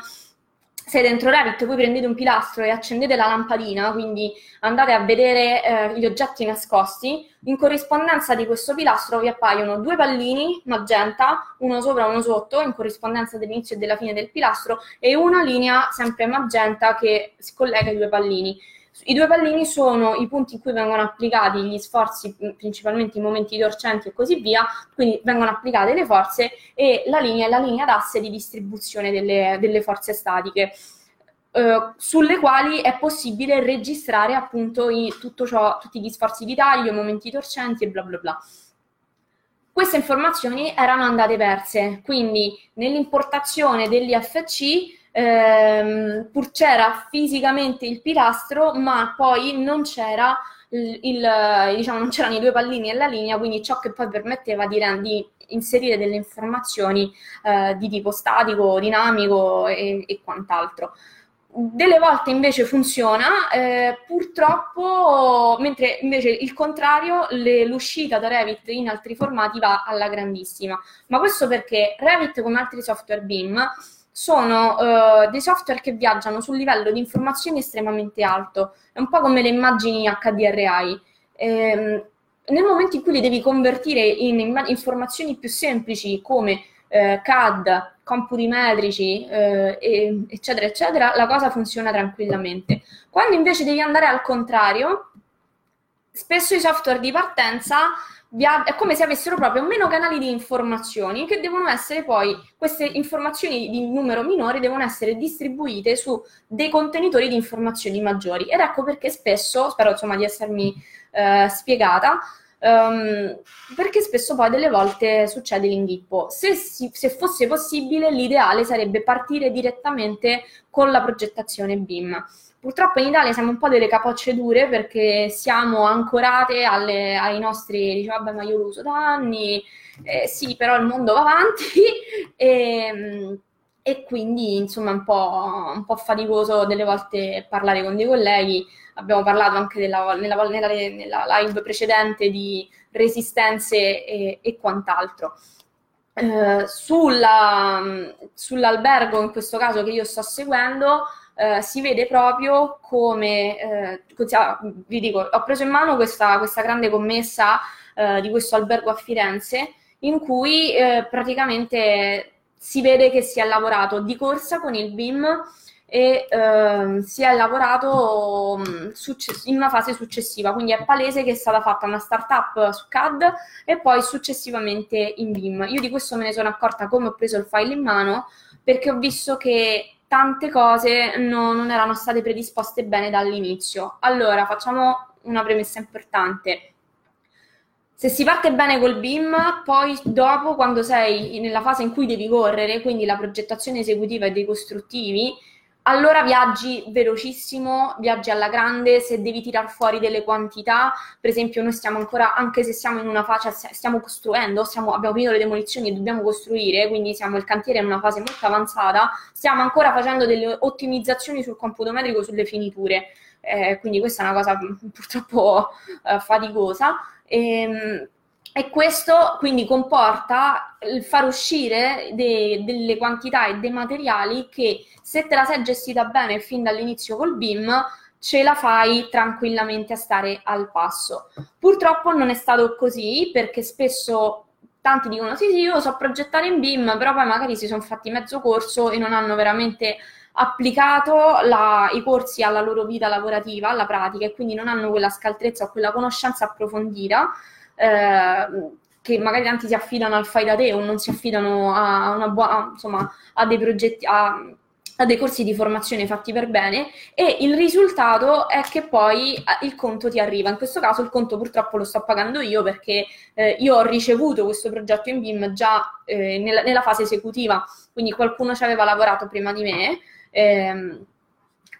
se dentro Revit voi prendete un pilastro e accendete la lampadina, quindi andate a vedere eh, gli oggetti nascosti, in corrispondenza di questo pilastro vi appaiono due pallini magenta, uno sopra e uno sotto, in corrispondenza dell'inizio e della fine del pilastro, e una linea sempre magenta che si collega ai due pallini. I due pallini sono i punti in cui vengono applicati gli sforzi, principalmente i momenti torcenti e così via, quindi vengono applicate le forze e la linea è la linea d'asse di distribuzione delle, delle forze statiche. Uh, sulle quali è possibile registrare appunto i, tutto ciò, tutti gli sforzi di taglio, momenti torcenti e bla bla bla. Queste informazioni erano andate perse, quindi nell'importazione dell'IFC ehm, pur c'era fisicamente il pilastro, ma poi non c'era il, il, diciamo, non c'erano i due pallini e la linea, quindi ciò che poi permetteva di, di inserire delle informazioni eh, di tipo statico, dinamico e, e, quant'altro. Delle volte invece funziona, eh, purtroppo, mentre invece il contrario, le, l'uscita da Revit in altri formati va alla grandissima. Ma questo perché Revit, come altri software BIM, sono uh, dei software che viaggiano sul livello di informazioni estremamente alto, è un po' come le immagini HDRI. Ehm, nel momento in cui le devi convertire in informazioni più semplici come eh, CAD, computi metrici, eh, eccetera, eccetera, la cosa funziona tranquillamente. Quando invece devi andare al contrario, spesso i software di partenza è come se avessero proprio meno canali di informazioni che devono essere poi, queste informazioni di numero minore devono essere distribuite su dei contenitori di informazioni maggiori. Ed ecco perché spesso, spero insomma di essermi eh, spiegata, um, perché spesso poi delle volte succede l'inghippo. Se, si, se fosse possibile, l'ideale sarebbe partire direttamente con la progettazione BIM. Purtroppo in Italia siamo un po' delle capocce dure perché siamo ancorate alle, ai nostri, diciamo, vabbè, ma io lo uso da anni, eh, sì, però il mondo va avanti e, e quindi insomma è un po', un po' faticoso delle volte parlare con dei colleghi. Abbiamo parlato anche della, nella, nella, nella live precedente di resistenze e, e quant'altro. Eh, sulla, sull'albergo, in questo caso che io sto seguendo, eh, si vede proprio come, eh, vi dico, ho preso in mano questa, questa grande commessa eh, di questo albergo a Firenze in cui praticamente si vede che si è lavorato di corsa con il BIM e eh, si è lavorato mm, succe- in una fase successiva, quindi è palese che è stata fatta una startup su CAD e poi successivamente in BIM. Io di questo me ne sono accorta come ho preso il file in mano perché ho visto che tante cose no, non erano state predisposte bene dall'inizio. Allora, facciamo una premessa importante. Se si parte bene col BIM, poi dopo, quando sei nella fase in cui devi correre, quindi la progettazione esecutiva e dei costruttivi, allora viaggi velocissimo, viaggi alla grande, se devi tirar fuori delle quantità, per esempio noi stiamo ancora, anche se siamo in una fase, stiamo costruendo, stiamo, abbiamo finito le demolizioni e dobbiamo costruire, quindi siamo il cantiere in una fase molto avanzata, stiamo ancora facendo delle ottimizzazioni sul computo metrico sulle finiture, eh, quindi questa è una cosa purtroppo eh, faticosa. E, ehm, e questo quindi comporta il far uscire de, delle quantità e dei materiali che se te la sei gestita bene fin dall'inizio col BIM, ce la fai tranquillamente a stare al passo. Purtroppo non è stato così perché spesso tanti dicono sì sì io so progettare in BIM, però poi magari si sono fatti mezzo corso e non hanno veramente applicato la, i corsi alla loro vita lavorativa, alla pratica e quindi non hanno quella scaltrezza o quella conoscenza approfondita eh, che magari tanti si affidano al fai da te o non si affidano a, una buona, insomma, a dei progetti, a, a dei corsi di formazione fatti per bene e il risultato è che poi eh, il conto ti arriva. In questo caso il conto purtroppo lo sto pagando io perché eh, io ho ricevuto questo progetto in BIM già eh, nella, nella, fase esecutiva, quindi qualcuno ci aveva lavorato prima di me. Ehm,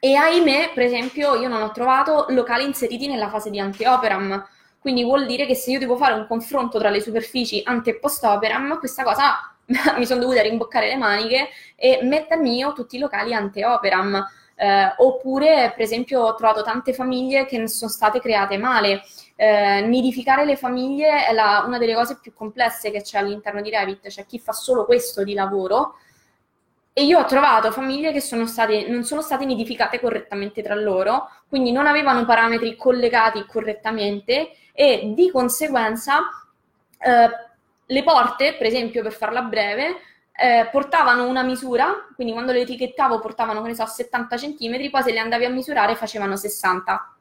e ahimè, per esempio, io non ho trovato locali inseriti nella fase di anti-operam quindi vuol dire che se io devo fare un confronto tra le superfici ante e post operam, questa cosa mi sono dovuta rimboccare le maniche e mettermi io tutti i locali ante operam. Eh, oppure, per esempio, ho trovato tante famiglie che sono state create male. Eh, nidificare le famiglie è la, una delle cose più complesse che c'è all'interno di Revit, c'è chi fa solo questo di lavoro. E io ho trovato famiglie che sono state, non sono state nidificate correttamente tra loro, quindi non avevano parametri collegati correttamente e di conseguenza eh, le porte, per esempio per farla breve, eh, portavano una misura, quindi quando le etichettavo portavano, che ne so, 70 cm, poi se le andavi a misurare facevano 60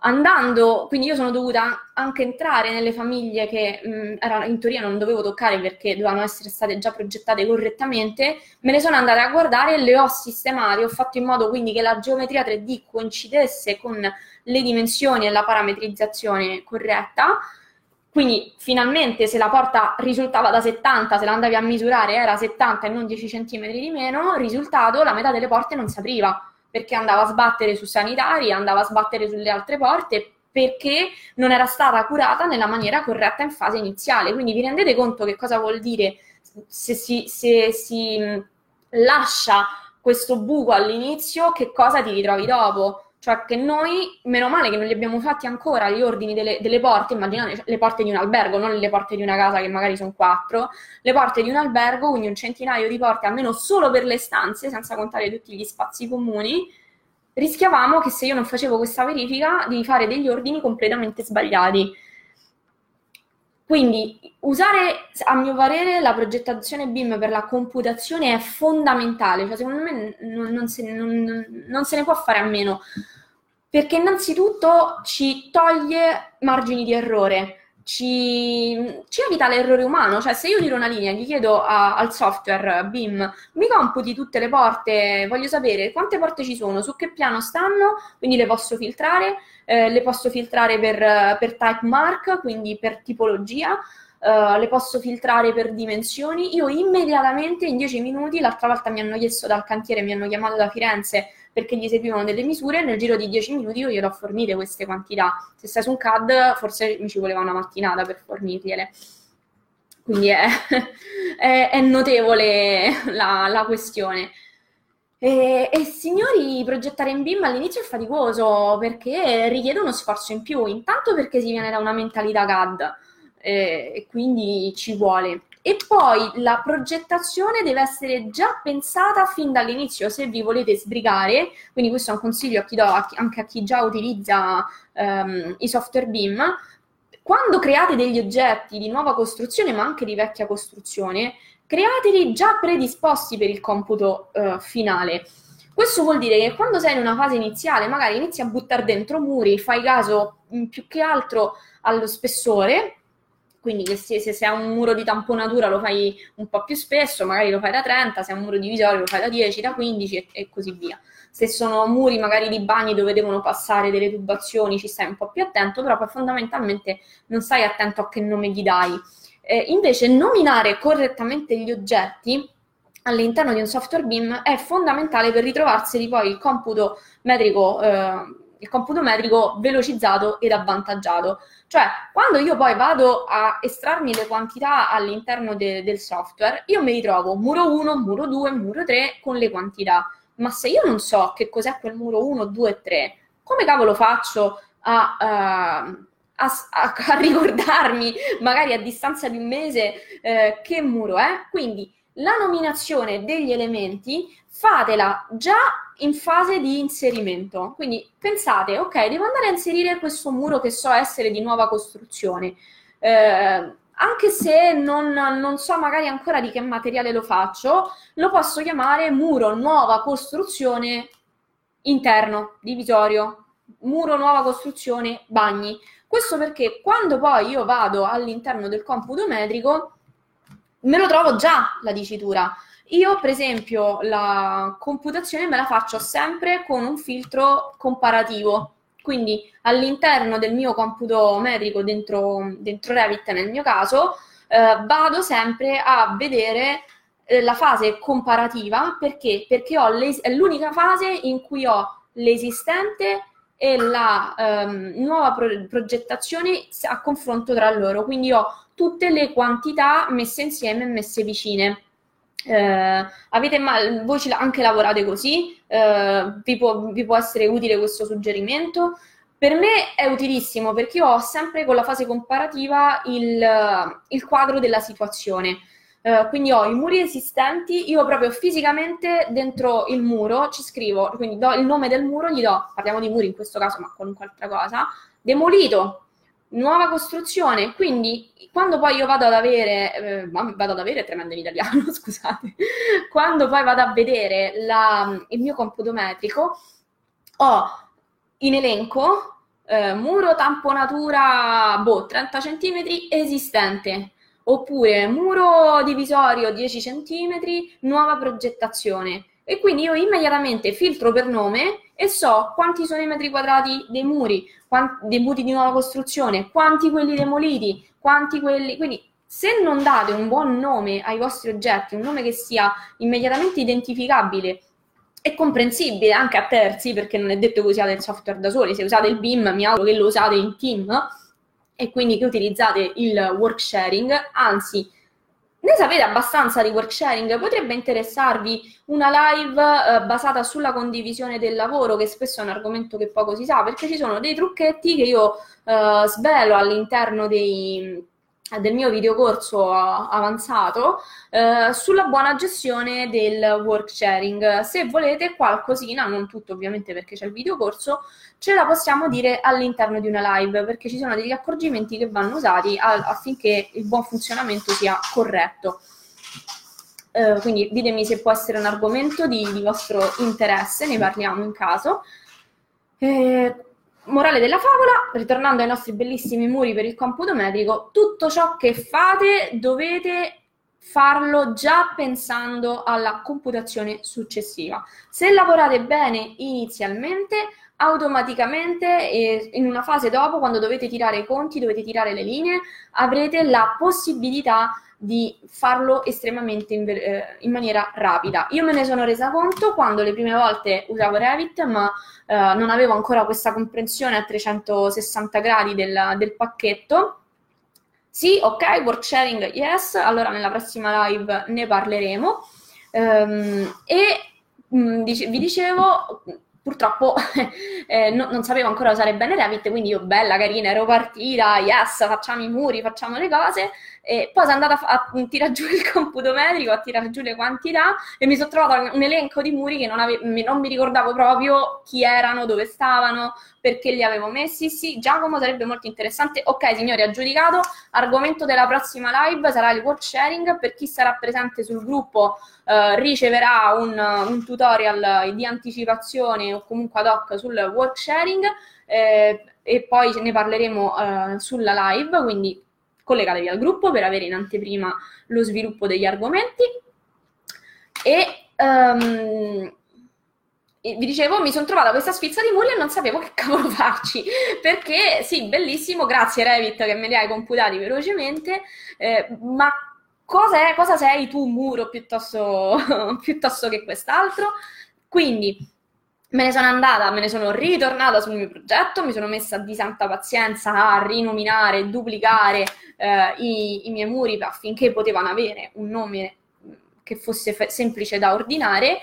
andando, quindi io sono dovuta anche entrare nelle famiglie che mh, erano, in teoria non dovevo toccare perché dovevano essere state già progettate correttamente, me ne sono andata a guardare e le ho sistemate, ho fatto in modo quindi che la geometria 3D coincidesse con le dimensioni e la parametrizzazione corretta. Quindi finalmente se la porta risultava da 70, se la andavi a misurare era 70 e non 10 cm di meno, risultato la metà delle porte non si apriva perché andava a sbattere su sanitari, andava a sbattere sulle altre porte perché non era stata curata nella maniera corretta in fase iniziale. Quindi vi rendete conto che cosa vuol dire se si, se si lascia questo buco all'inizio, che cosa ti ritrovi dopo? Cioè che noi, meno male che non li abbiamo fatti ancora gli ordini delle, delle porte, immaginate cioè, le porte di un albergo, non le porte di una casa che magari sono quattro, le porte di un albergo, quindi un centinaio di porte almeno solo per le stanze, senza contare tutti gli spazi comuni, rischiavamo che se io non facevo questa verifica di fare degli ordini completamente sbagliati. Quindi usare, a mio parere, la progettazione BIM per la computazione è fondamentale, cioè secondo me non, non, se, non, non se ne può fare a meno. Perché innanzitutto ci toglie margini di errore, ci, ci, evita l'errore umano, cioè se io tiro una linea e gli chiedo a, al software BIM, mi computi tutte le porte, voglio sapere quante porte ci sono, su che piano stanno, quindi le posso filtrare, eh, le posso filtrare per, per, type mark, quindi per tipologia, eh, le posso filtrare per dimensioni, io immediatamente in 10 minuti, l'altra volta mi hanno chiesto dal cantiere, mi hanno chiamato da Firenze perché gli servivano delle misure, nel giro di 10 minuti io glielo ho fornite queste quantità. Se stai su un CAD, forse mi ci voleva una mattinata per fornirgliele. Quindi è, è, è notevole la, la questione. E, e, signori, progettare in BIM all'inizio è faticoso perché richiede uno sforzo in più, intanto perché si viene da una mentalità CAD eh, e quindi ci vuole. E poi la progettazione deve essere già pensata fin dall'inizio, se vi volete sbrigare, quindi questo è un consiglio che do anche a chi già utilizza um, i software BIM, quando create degli oggetti di nuova costruzione, ma anche di vecchia costruzione, createli già predisposti per il computo uh, finale. Questo vuol dire che quando sei in una fase iniziale, magari inizi a buttare dentro muri, fai caso più che altro allo spessore, quindi se, se, se, è un muro di tamponatura lo fai un po' più spesso, magari lo fai da 30, se è un muro divisorio lo fai da 10, da 15 e, e così via. Se sono muri magari di bagni dove devono passare delle tubazioni ci stai un po' più attento, però poi fondamentalmente non stai attento a che nome gli dai. Eh, invece nominare correttamente gli oggetti all'interno di un software BIM è fondamentale per ritrovarseli poi il computo metrico, eh, il computo metrico velocizzato ed avvantaggiato. Cioè, quando io poi vado a estrarmi le quantità all'interno de- del software, io mi ritrovo muro 1, muro 2, muro 3 con le quantità. Ma se io non so che cos'è quel muro 1, 2 e 3, come cavolo faccio a, uh, a, a, a, ricordarmi, magari a distanza di un mese, eh, che muro è? Quindi la nominazione degli elementi fatela già in fase di inserimento. Quindi pensate, ok, devo andare a inserire questo muro che so essere di nuova costruzione. Eh, anche se non, non, so magari ancora di che materiale lo faccio, lo posso chiamare muro nuova costruzione interno, divisorio, muro nuova costruzione bagni. Questo perché quando poi io vado all'interno del computo metrico, me lo trovo già la dicitura. Io, per esempio, la computazione me la faccio sempre con un filtro comparativo. Quindi all'interno del mio computo metrico dentro, dentro Revit, nel mio caso, eh, vado sempre a vedere eh, la fase comparativa perché? Perché è l'unica fase in cui ho l'esistente e la ehm, nuova pro- progettazione a confronto tra loro. Quindi ho tutte le quantità messe insieme e messe vicine. Eh, avete mal, voi anche lavorate così? Eh, vi, può, vi, può, essere utile questo suggerimento? Per me è utilissimo perché io ho sempre con la fase comparativa il, il quadro della situazione. Uh, quindi ho i muri esistenti, io proprio fisicamente dentro il muro ci scrivo, quindi do il nome del muro, gli do, parliamo di muri in questo caso, ma qualunque altra cosa, demolito, nuova costruzione, quindi quando poi io vado ad avere, eh, vado ad avere tremendo in italiano, scusate, quando poi vado a vedere la, il mio computo metrico, ho in elenco eh, muro tamponatura, boh, 30 cm esistente, oppure muro divisorio 10 cm, nuova progettazione. E quindi io immediatamente filtro per nome e so quanti sono i metri quadrati dei muri, quanti, dei muri di nuova costruzione, quanti quelli demoliti, quanti quelli... Quindi se non date un buon nome ai vostri oggetti, un nome che sia immediatamente identificabile e comprensibile anche a terzi, perché non è detto che usiate il software da soli, se usate il BIM mi auguro che lo usate in team e quindi che utilizzate il work sharing, anzi ne sapete abbastanza di work sharing? Potrebbe interessarvi una live eh, basata sulla condivisione del lavoro, che spesso è un argomento che poco si sa, perché ci sono dei trucchetti che io eh, svelo all'interno dei, del mio videocorso avanzato eh, sulla buona gestione del work sharing. Se volete qualcosina, non tutto ovviamente perché c'è il videocorso, ce la possiamo dire all'interno di una live perché ci sono degli accorgimenti che vanno usati a, affinché il buon funzionamento sia corretto. Eh, quindi ditemi se può essere un argomento di, di vostro interesse, ne parliamo in caso. Eh, morale della favola, ritornando ai nostri bellissimi muri per il computo metrico, tutto ciò che fate dovete farlo già pensando alla computazione successiva. Se lavorate bene inizialmente, automaticamente eh, in una fase dopo, quando dovete tirare i conti, dovete tirare le linee, avrete la possibilità di farlo estremamente in, eh, in, maniera rapida. Io me ne sono resa conto quando le prime volte usavo Revit, ma eh, non avevo ancora questa comprensione a 360 gradi del, del pacchetto. Sì, ok, work sharing, yes, allora nella prossima live ne parleremo. Um, e mh, mm, dice, vi dicevo, purtroppo eh, no, non sapevo ancora usare bene Revit, quindi io bella, carina, ero partita, yes, facciamo i muri, facciamo le cose, e poi sono andata a, a tirare giù il computo metrico, a tirare giù le quantità e mi sono trovata un elenco di muri che non, ave- non mi ricordavo proprio chi erano, dove stavano, perché li avevo messi. Sì, Giacomo sarebbe molto interessante. Ok, signori, aggiudicato. Argomento della prossima live sarà il work sharing. Per chi sarà presente sul gruppo eh, riceverà un, un, tutorial di anticipazione o comunque ad hoc sul work sharing eh, e poi ne parleremo eh, sulla live, quindi collegatevi al gruppo per avere in anteprima lo sviluppo degli argomenti. E um, vi dicevo, mi sono trovata questa sfilza di muri e non sapevo che cavolo farci, perché sì, bellissimo, grazie Revit che me li hai computati velocemente, eh, ma cosa sei tu muro piuttosto, piuttosto che quest'altro? Quindi me ne sono andata, me ne sono ritornata sul mio progetto, mi sono messa di santa pazienza a rinominare, duplicare eh, i, i miei muri affinché potevano avere un nome che fosse fe- semplice da ordinare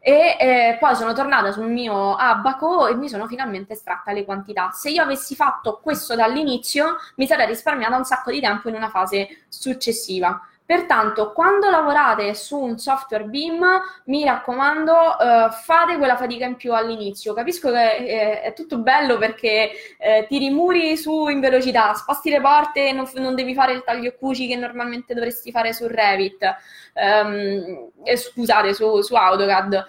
e eh, poi sono tornata sul mio abaco e mi sono finalmente estratta le quantità. Se io avessi fatto questo dall'inizio, mi sarei risparmiata un sacco di tempo in una fase successiva. Pertanto, quando lavorate su un software BIM, mi raccomando, eh, fate quella fatica in più all'inizio. Capisco che eh, è tutto bello perché eh, tiri muri su in velocità, sposti le porte, non, non devi fare il taglio cuci che normalmente dovresti fare su Revit, ehm, eh, scusate, su, su AutoCAD.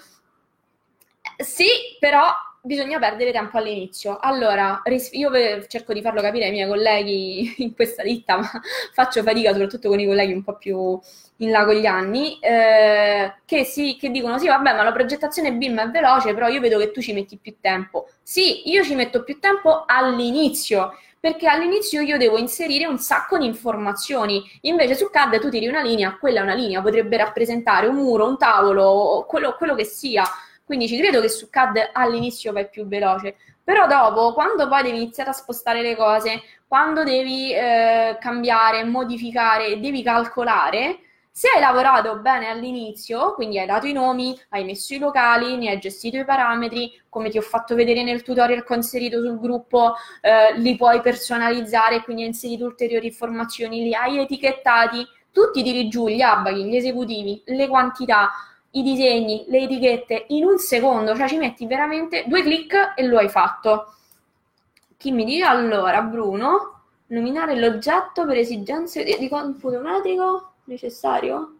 Sì, però bisogna perdere tempo all'inizio. Allora, io cerco di farlo capire ai miei colleghi in questa ditta, ma faccio fatica soprattutto con i colleghi un po' più in là con gli anni, eh, che, si, che dicono sì, vabbè, ma la progettazione BIM è veloce, però io vedo che tu ci metti più tempo. Sì, io ci metto più tempo all'inizio, perché all'inizio io devo inserire un sacco di informazioni. Invece su CAD tu tiri una linea, quella è una linea, potrebbe rappresentare un muro, un tavolo, quello, quello che sia. Quindi ci credo che su CAD all'inizio vai più veloce, però dopo, quando poi devi iniziare a spostare le cose, quando devi eh, cambiare, modificare, devi calcolare, se hai lavorato bene all'inizio, quindi hai dato i nomi, hai messo i locali, ne hai gestito i parametri, come ti ho fatto vedere nel tutorial che ho inserito sul gruppo, eh, li puoi personalizzare, quindi hai inserito ulteriori informazioni, li hai etichettati, tutti tiri giù gli abachi, gli esecutivi, le quantità, i disegni, le etichette in un secondo, cioè ci metti veramente due clic e lo hai fatto. Chi mi dice allora, Bruno, nominare l'oggetto per esigenze di, di computo necessario?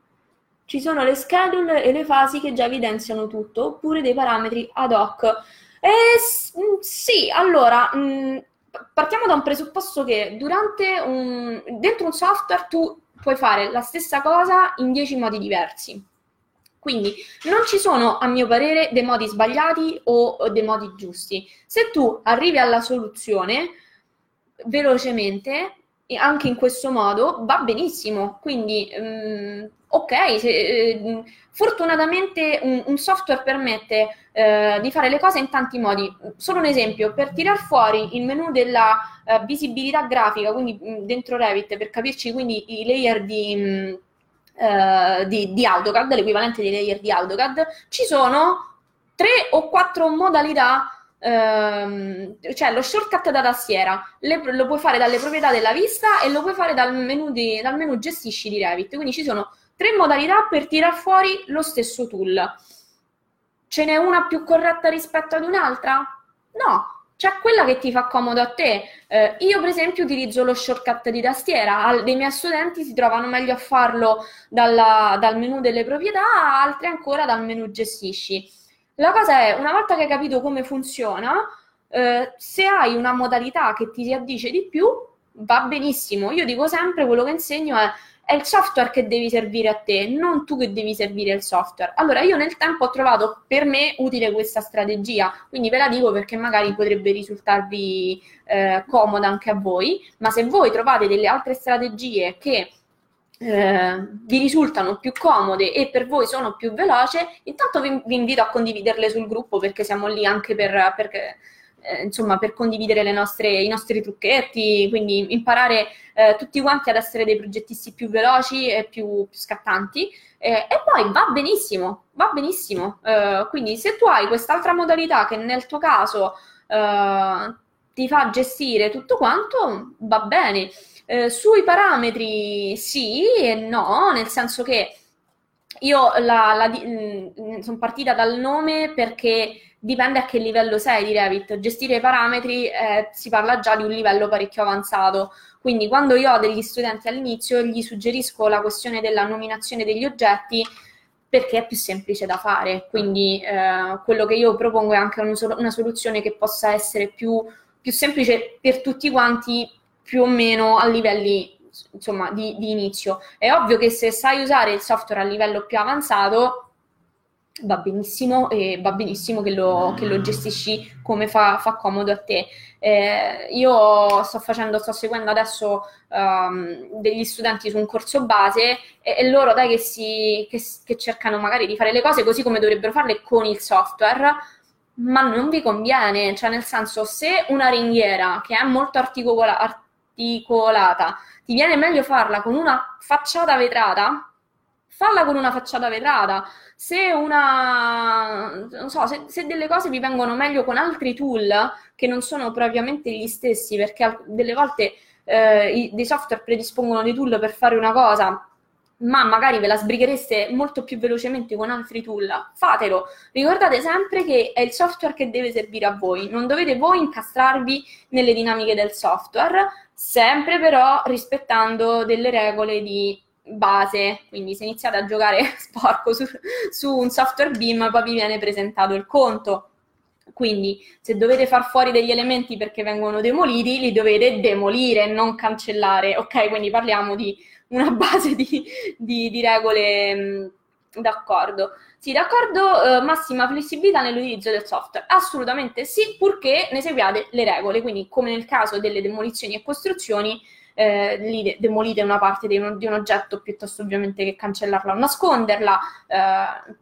Ci sono le schedule e le fasi che già evidenziano tutto, oppure dei parametri ad hoc. Eh, sì, allora, mh, partiamo da un presupposto che durante un, dentro un software tu puoi fare la stessa cosa in 10 modi diversi. Quindi non ci sono, a mio parere, dei modi sbagliati o dei modi giusti. Se tu arrivi alla soluzione velocemente, anche in questo modo, va benissimo. Quindi, um, ok, se, eh, fortunatamente un, un, software permette eh, di fare le cose in tanti modi. Solo un esempio, per tirar fuori il menu della uh, visibilità grafica, quindi mh, dentro Revit, per capirci quindi i layer di... Mh, eh, di, di, AutoCAD, l'equivalente dei layer di AutoCAD, ci sono tre o quattro modalità ehm, cioè lo shortcut da tastiera. Le, lo puoi fare dalle proprietà della vista e lo puoi fare dal menu, di, dal menu gestisci di Revit. Quindi ci sono tre modalità per tirar fuori lo stesso tool. Ce n'è una più corretta rispetto ad un'altra? no, c'è quella che ti fa comodo a te. Eh, io, per esempio, utilizzo lo shortcut di tastiera, Al, dei miei studenti si trovano meglio a farlo dalla, dal menu delle proprietà, altri ancora dal menu gestisci. La cosa è, una volta che hai capito come funziona, Eh, se hai una modalità che ti si addice di più, va benissimo. Io dico sempre quello che insegno è è il software che devi servire a te, non tu che devi servire il software. Allora, io nel tempo ho trovato per me utile questa strategia, quindi ve la dico perché magari potrebbe risultarvi eh, comoda anche a voi, ma se voi trovate delle altre strategie che eh, vi risultano più comode e per voi sono più veloci, intanto vi, vi, invito a condividerle sul gruppo perché siamo lì anche per, perché, eh, insomma, per condividere nostre, i nostri trucchetti, quindi imparare eh, tutti quanti ad essere dei progettisti più veloci e più, più scattanti. Eh, e poi va benissimo, va benissimo. Eh, quindi se tu hai quest'altra modalità che nel tuo caso eh, ti fa gestire tutto quanto, va bene. Sui parametri sì e no, nel senso che io la, la, mm, sono partita dal nome perché dipende a che livello sei di Revit. Gestire i parametri eh, si parla già di un livello parecchio avanzato. Quindi quando io ho degli studenti all'inizio gli suggerisco la questione della nominazione degli oggetti perché è più semplice da fare. Quindi eh, quello che io propongo è anche un, una soluzione che possa essere più, più semplice per tutti quanti, più o meno a livelli insomma, di, di inizio. È ovvio che se sai usare il software a livello più avanzato, va benissimo e va benissimo che lo, che lo gestisci come fa, fa, comodo a te. Eh, io sto facendo, sto seguendo adesso um, degli studenti su un corso base e, e loro dai che, si, che, che, cercano magari di fare le cose così come dovrebbero farle con il software, ma non vi conviene, cioè nel senso se una ringhiera che è molto articola, articolata ti viene meglio farla con una facciata vetrata, falla con una facciata vetrata. Se una, non so, se, se, delle cose vi vengono meglio con altri tool che non sono propriamente gli stessi, perché delle volte eh, i, dei software predispongono dei tool per fare una cosa, ma magari ve la sbrighereste molto più velocemente con altri tool, fatelo. Ricordate sempre che è il software che deve servire a voi, non dovete voi incastrarvi nelle dinamiche del software, sempre però rispettando delle regole di base, quindi se iniziate a giocare sporco su, su un software BIM poi vi viene presentato il conto. Quindi se dovete far fuori degli elementi perché vengono demoliti, li dovete demolire, non cancellare. Ok, quindi parliamo di una base di, di, di regole mh, d'accordo. Sì, d'accordo, eh, massima flessibilità nell'utilizzo del software. Assolutamente sì, purché ne seguiate le regole. Quindi, come nel caso delle demolizioni e costruzioni, eh, lì de- demolite una parte di un, di un, oggetto piuttosto ovviamente che cancellarla o nasconderla. Eh,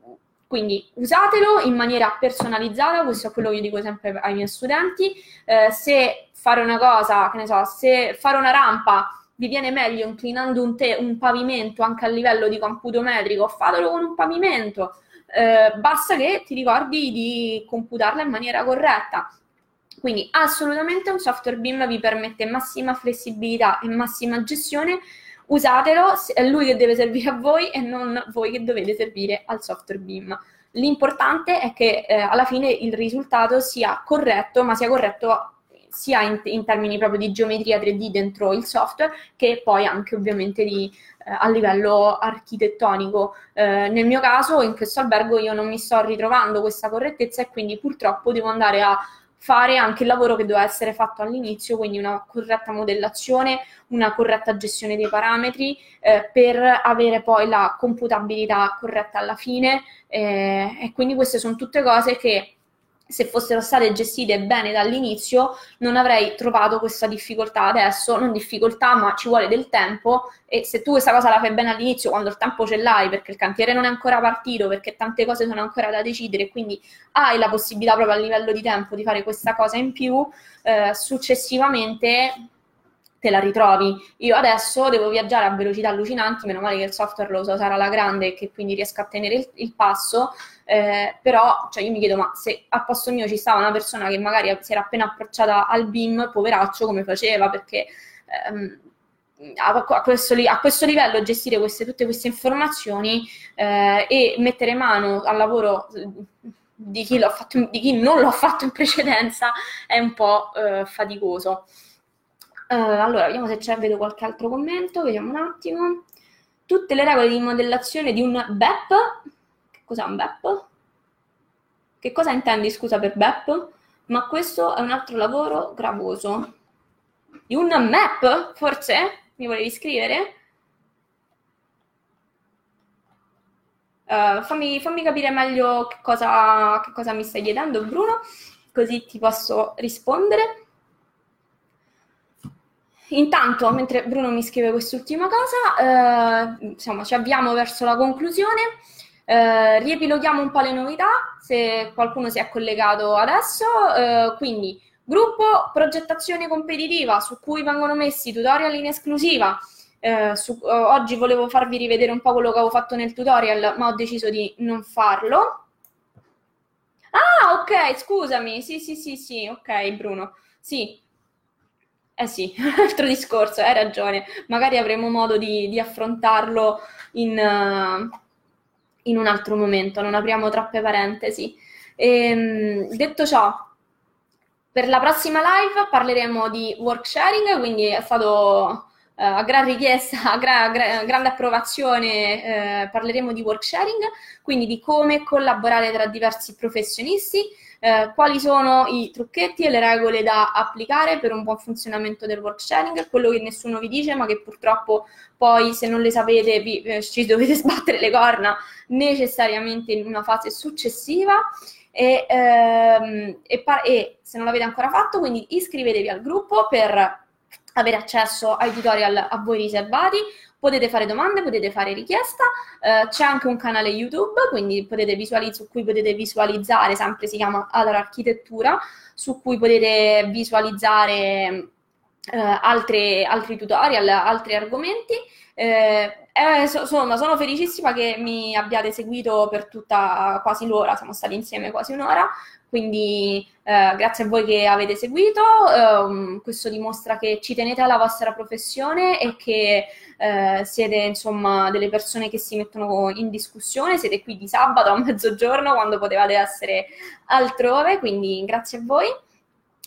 quindi usatelo in maniera personalizzata, questo è quello che io dico sempre ai miei studenti. Eh, se fare una cosa, che ne so, se fare una rampa vi viene meglio inclinando un, te- un pavimento anche a livello di computo metrico, fatelo con un pavimento. Eh, basta che ti ricordi di computarla in maniera corretta. Quindi assolutamente un software BIM vi permette massima flessibilità e massima gestione. Usatelo, è lui che deve servire a voi e non voi che dovete servire al software BIM. L'importante è che eh, alla fine il risultato sia corretto, ma sia corretto sia in, in, termini proprio di geometria 3D dentro il software che poi anche ovviamente di, eh, a livello architettonico. Eh, nel mio caso, in questo albergo, io non mi sto ritrovando questa correttezza e quindi purtroppo devo andare a fare anche il lavoro che doveva essere fatto all'inizio, quindi una corretta modellazione, una corretta gestione dei parametri eh, per avere poi la computabilità corretta alla fine. Eh, e quindi queste sono tutte cose che se fossero state gestite bene dall'inizio non avrei trovato questa difficoltà adesso, non difficoltà ma ci vuole del tempo e se tu questa cosa la fai bene all'inizio quando il tempo ce l'hai perché il cantiere non è ancora partito, perché tante cose sono ancora da decidere quindi hai la possibilità proprio a livello di tempo di fare questa cosa in più, eh, successivamente te la ritrovi. Io adesso devo viaggiare a velocità allucinanti, meno male che il software lo so usare alla grande e che quindi riesco a tenere il, il passo, eh, però cioè io mi chiedo ma se a posto mio ci stava una persona che magari si era appena approcciata al BIM, poveraccio, come faceva? Perché ehm, a, questo, a, questo, livello gestire queste, tutte queste informazioni eh, e mettere mano al lavoro di chi, fatto, di chi, non l'ha fatto in precedenza è un po' eh, faticoso. Uh, allora, vediamo se c'è, vedo qualche altro commento, vediamo un attimo. Tutte le regole di modellazione di un BEP. Cos'è un BEP? Che cosa intendi, scusa, per BEP? ma questo è un altro lavoro gravoso. Un map, forse? Mi volevi scrivere? Uh, fammi, fammi, capire meglio che cosa, che cosa mi stai chiedendo, Bruno, così ti posso rispondere. Intanto, mentre Bruno mi scrive quest'ultima cosa, eh, insomma, ci avviamo verso la conclusione. Eh, riepiloghiamo un po' le novità, se qualcuno si è collegato adesso. Eh, quindi, gruppo progettazione competitiva su cui vengono messi tutorial in esclusiva. Eh, su, eh, oggi volevo farvi rivedere un po' quello che avevo fatto nel tutorial, ma ho deciso di non farlo. Ah, ok, scusami. Sì, sì, sì, sì, ok, Bruno. Sì, eh sì, altro discorso, hai ragione. Magari avremo modo di, di affrontarlo in, uh, in, un altro momento, non apriamo troppe parentesi. E, ehm, detto ciò, per la prossima live parleremo di work sharing, quindi è stato Uh, a gran richiesta, a gra- gra- grande approvazione, uh, parleremo di work sharing, quindi di come collaborare tra diversi professionisti, uh, quali sono i trucchetti e le regole da applicare per un buon funzionamento del work sharing, quello che nessuno vi dice, ma che purtroppo poi se non le sapete vi, eh, ci dovete sbattere le corna necessariamente in una fase successiva. E, ehm, e, pa- e se non l'avete ancora fatto, quindi iscrivetevi al gruppo per avere accesso ai tutorial a voi riservati, potete fare domande, potete fare richiesta, eh, c'è anche un canale YouTube, quindi potete visualizz- su cui potete visualizzare, sempre si chiama Adara Architettura, su cui potete visualizzare eh, altre, altri tutorial, altri argomenti. Eh, eh, so, insomma, sono felicissima che mi abbiate seguito per tutta quasi l'ora, siamo stati insieme quasi un'ora, quindi eh, grazie a voi che avete seguito, eh, questo dimostra che ci tenete alla vostra professione e che eh, siete insomma delle persone che si mettono in discussione, siete qui di sabato a mezzogiorno quando potevate essere altrove, quindi grazie a voi,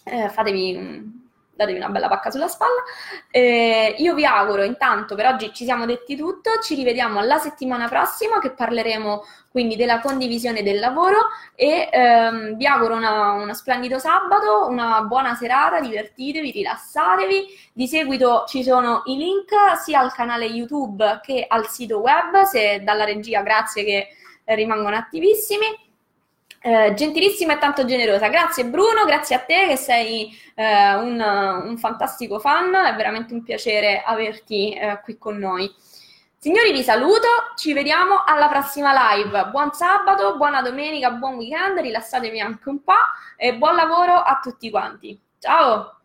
eh, fatevi datevi una bella pacca sulla spalla. Eh, io vi auguro intanto, per oggi ci siamo detti tutto, ci rivediamo la settimana prossima che parleremo quindi della condivisione del lavoro e ehm, vi auguro una, uno splendido sabato, una buona serata, divertitevi, rilassatevi. Di seguito ci sono i link sia al canale YouTube che al sito web, se dalla regia grazie che rimangono attivissimi. Eh, gentilissima e tanto generosa. Grazie Bruno, grazie a te che sei eh, un, un, fantastico fan, è veramente un piacere averti eh, qui con noi. Signori, vi saluto, ci vediamo alla prossima live. Buon sabato, buona domenica, buon weekend, rilassatevi anche un po' e buon lavoro a tutti quanti. Ciao!